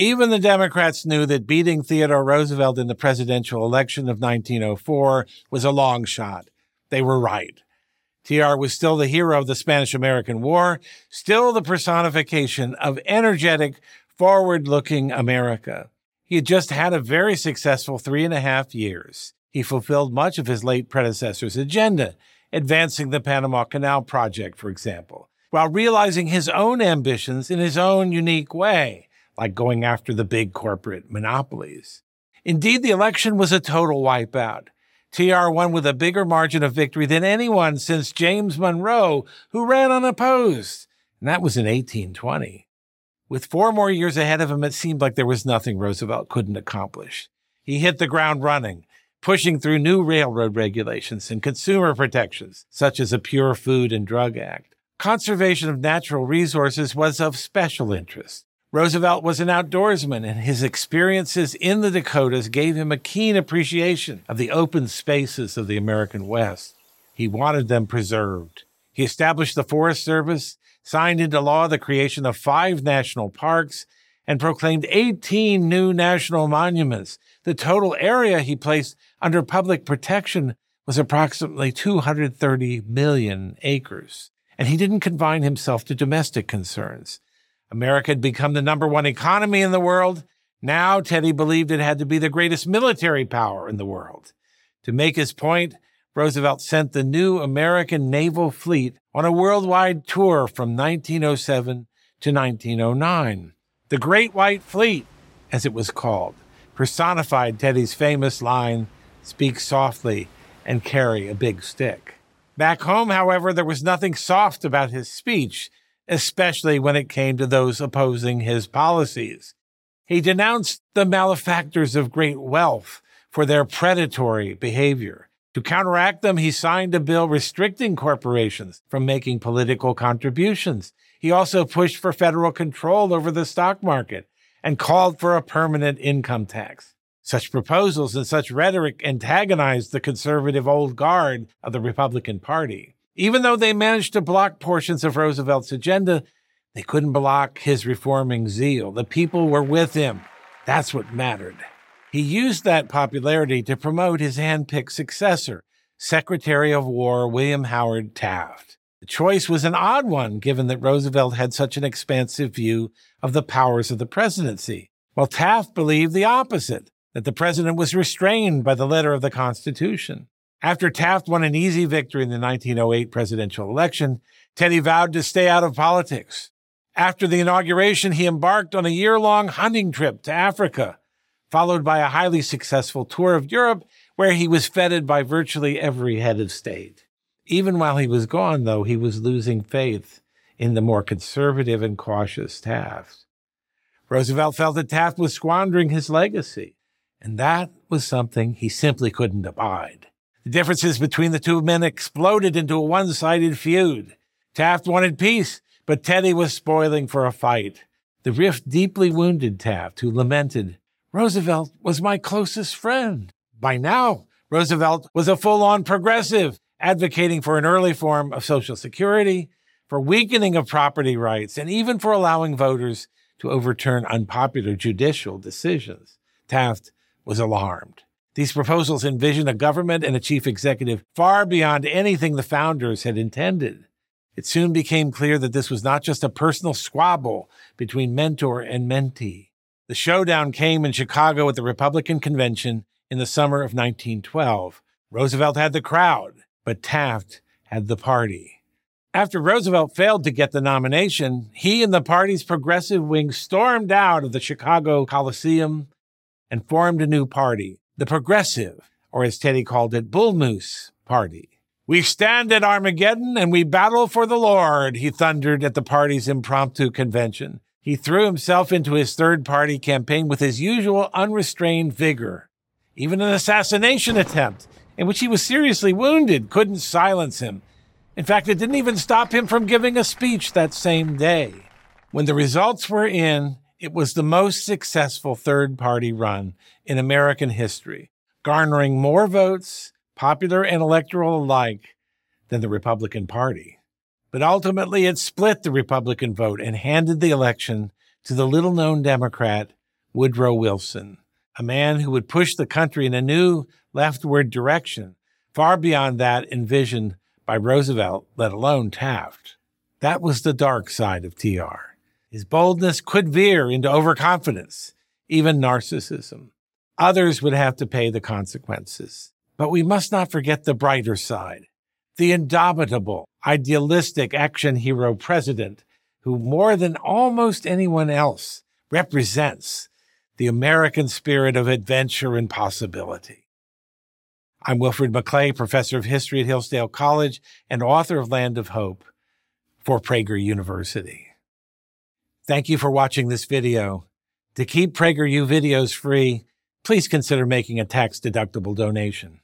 Even the Democrats knew that beating Theodore Roosevelt in the presidential election of 1904 was a long shot. They were right. TR was still the hero of the Spanish American War, still the personification of energetic, forward looking America. He had just had a very successful three and a half years. He fulfilled much of his late predecessor's agenda, advancing the Panama Canal Project, for example, while realizing his own ambitions in his own unique way, like going after the big corporate monopolies. Indeed, the election was a total wipeout. TR won with a bigger margin of victory than anyone since James Monroe, who ran unopposed. And that was in 1820. With four more years ahead of him, it seemed like there was nothing Roosevelt couldn't accomplish. He hit the ground running, pushing through new railroad regulations and consumer protections, such as a Pure Food and Drug Act. Conservation of natural resources was of special interest. Roosevelt was an outdoorsman, and his experiences in the Dakotas gave him a keen appreciation of the open spaces of the American West. He wanted them preserved. He established the Forest Service, signed into law the creation of five national parks, and proclaimed 18 new national monuments. The total area he placed under public protection was approximately 230 million acres. And he didn't confine himself to domestic concerns. America had become the number one economy in the world. Now, Teddy believed it had to be the greatest military power in the world. To make his point, Roosevelt sent the new American naval fleet on a worldwide tour from 1907 to 1909. The Great White Fleet, as it was called, personified Teddy's famous line, speak softly and carry a big stick. Back home, however, there was nothing soft about his speech especially when it came to those opposing his policies. He denounced the malefactors of great wealth for their predatory behavior. To counteract them, he signed a bill restricting corporations from making political contributions. He also pushed for federal control over the stock market and called for a permanent income tax. Such proposals and such rhetoric antagonized the conservative old guard of the Republican Party. Even though they managed to block portions of Roosevelt's agenda, they couldn't block his reforming zeal. The people were with him. That's what mattered. He used that popularity to promote his handpicked successor, Secretary of War William Howard Taft. The choice was an odd one, given that Roosevelt had such an expansive view of the powers of the presidency, while Taft believed the opposite, that the president was restrained by the letter of the Constitution. After Taft won an easy victory in the 1908 presidential election, Teddy vowed to stay out of politics. After the inauguration, he embarked on a year long hunting trip to Africa, followed by a highly successful tour of Europe where he was feted by virtually every head of state. Even while he was gone, though, he was losing faith in the more conservative and cautious Taft. Roosevelt felt that Taft was squandering his legacy, and that was something he simply couldn't abide. The differences between the two men exploded into a one sided feud. Taft wanted peace, but Teddy was spoiling for a fight. The rift deeply wounded Taft, who lamented, Roosevelt was my closest friend. By now, Roosevelt was a full on progressive, advocating for an early form of Social Security, for weakening of property rights, and even for allowing voters to overturn unpopular judicial decisions. Taft was alarmed. These proposals envision a government and a chief executive far beyond anything the founders had intended. It soon became clear that this was not just a personal squabble between mentor and mentee. The showdown came in Chicago at the Republican convention in the summer of 1912. Roosevelt had the crowd, but Taft had the party. After Roosevelt failed to get the nomination, he and the party's progressive wing stormed out of the Chicago Coliseum and formed a new party, the Progressive, or as Teddy called it, Bull Moose Party. We stand at Armageddon and we battle for the Lord, he thundered at the party's impromptu convention. He threw himself into his third party campaign with his usual unrestrained vigor. Even an assassination attempt, in which he was seriously wounded, couldn't silence him. In fact, it didn't even stop him from giving a speech that same day. When the results were in, it was the most successful third party run in American history, garnering more votes, popular and electoral alike, than the Republican Party. But ultimately, it split the Republican vote and handed the election to the little known Democrat, Woodrow Wilson, a man who would push the country in a new leftward direction, far beyond that envisioned by Roosevelt, let alone Taft. That was the dark side of TR. His boldness could veer into overconfidence, even narcissism. Others would have to pay the consequences. But we must not forget the brighter side, the indomitable, idealistic action hero president who more than almost anyone else represents the American spirit of adventure and possibility. I'm Wilfred McClay, professor of history at Hillsdale College and author of Land of Hope for Prager University. Thank you for watching this video. To keep PragerU videos free, please consider making a tax-deductible donation.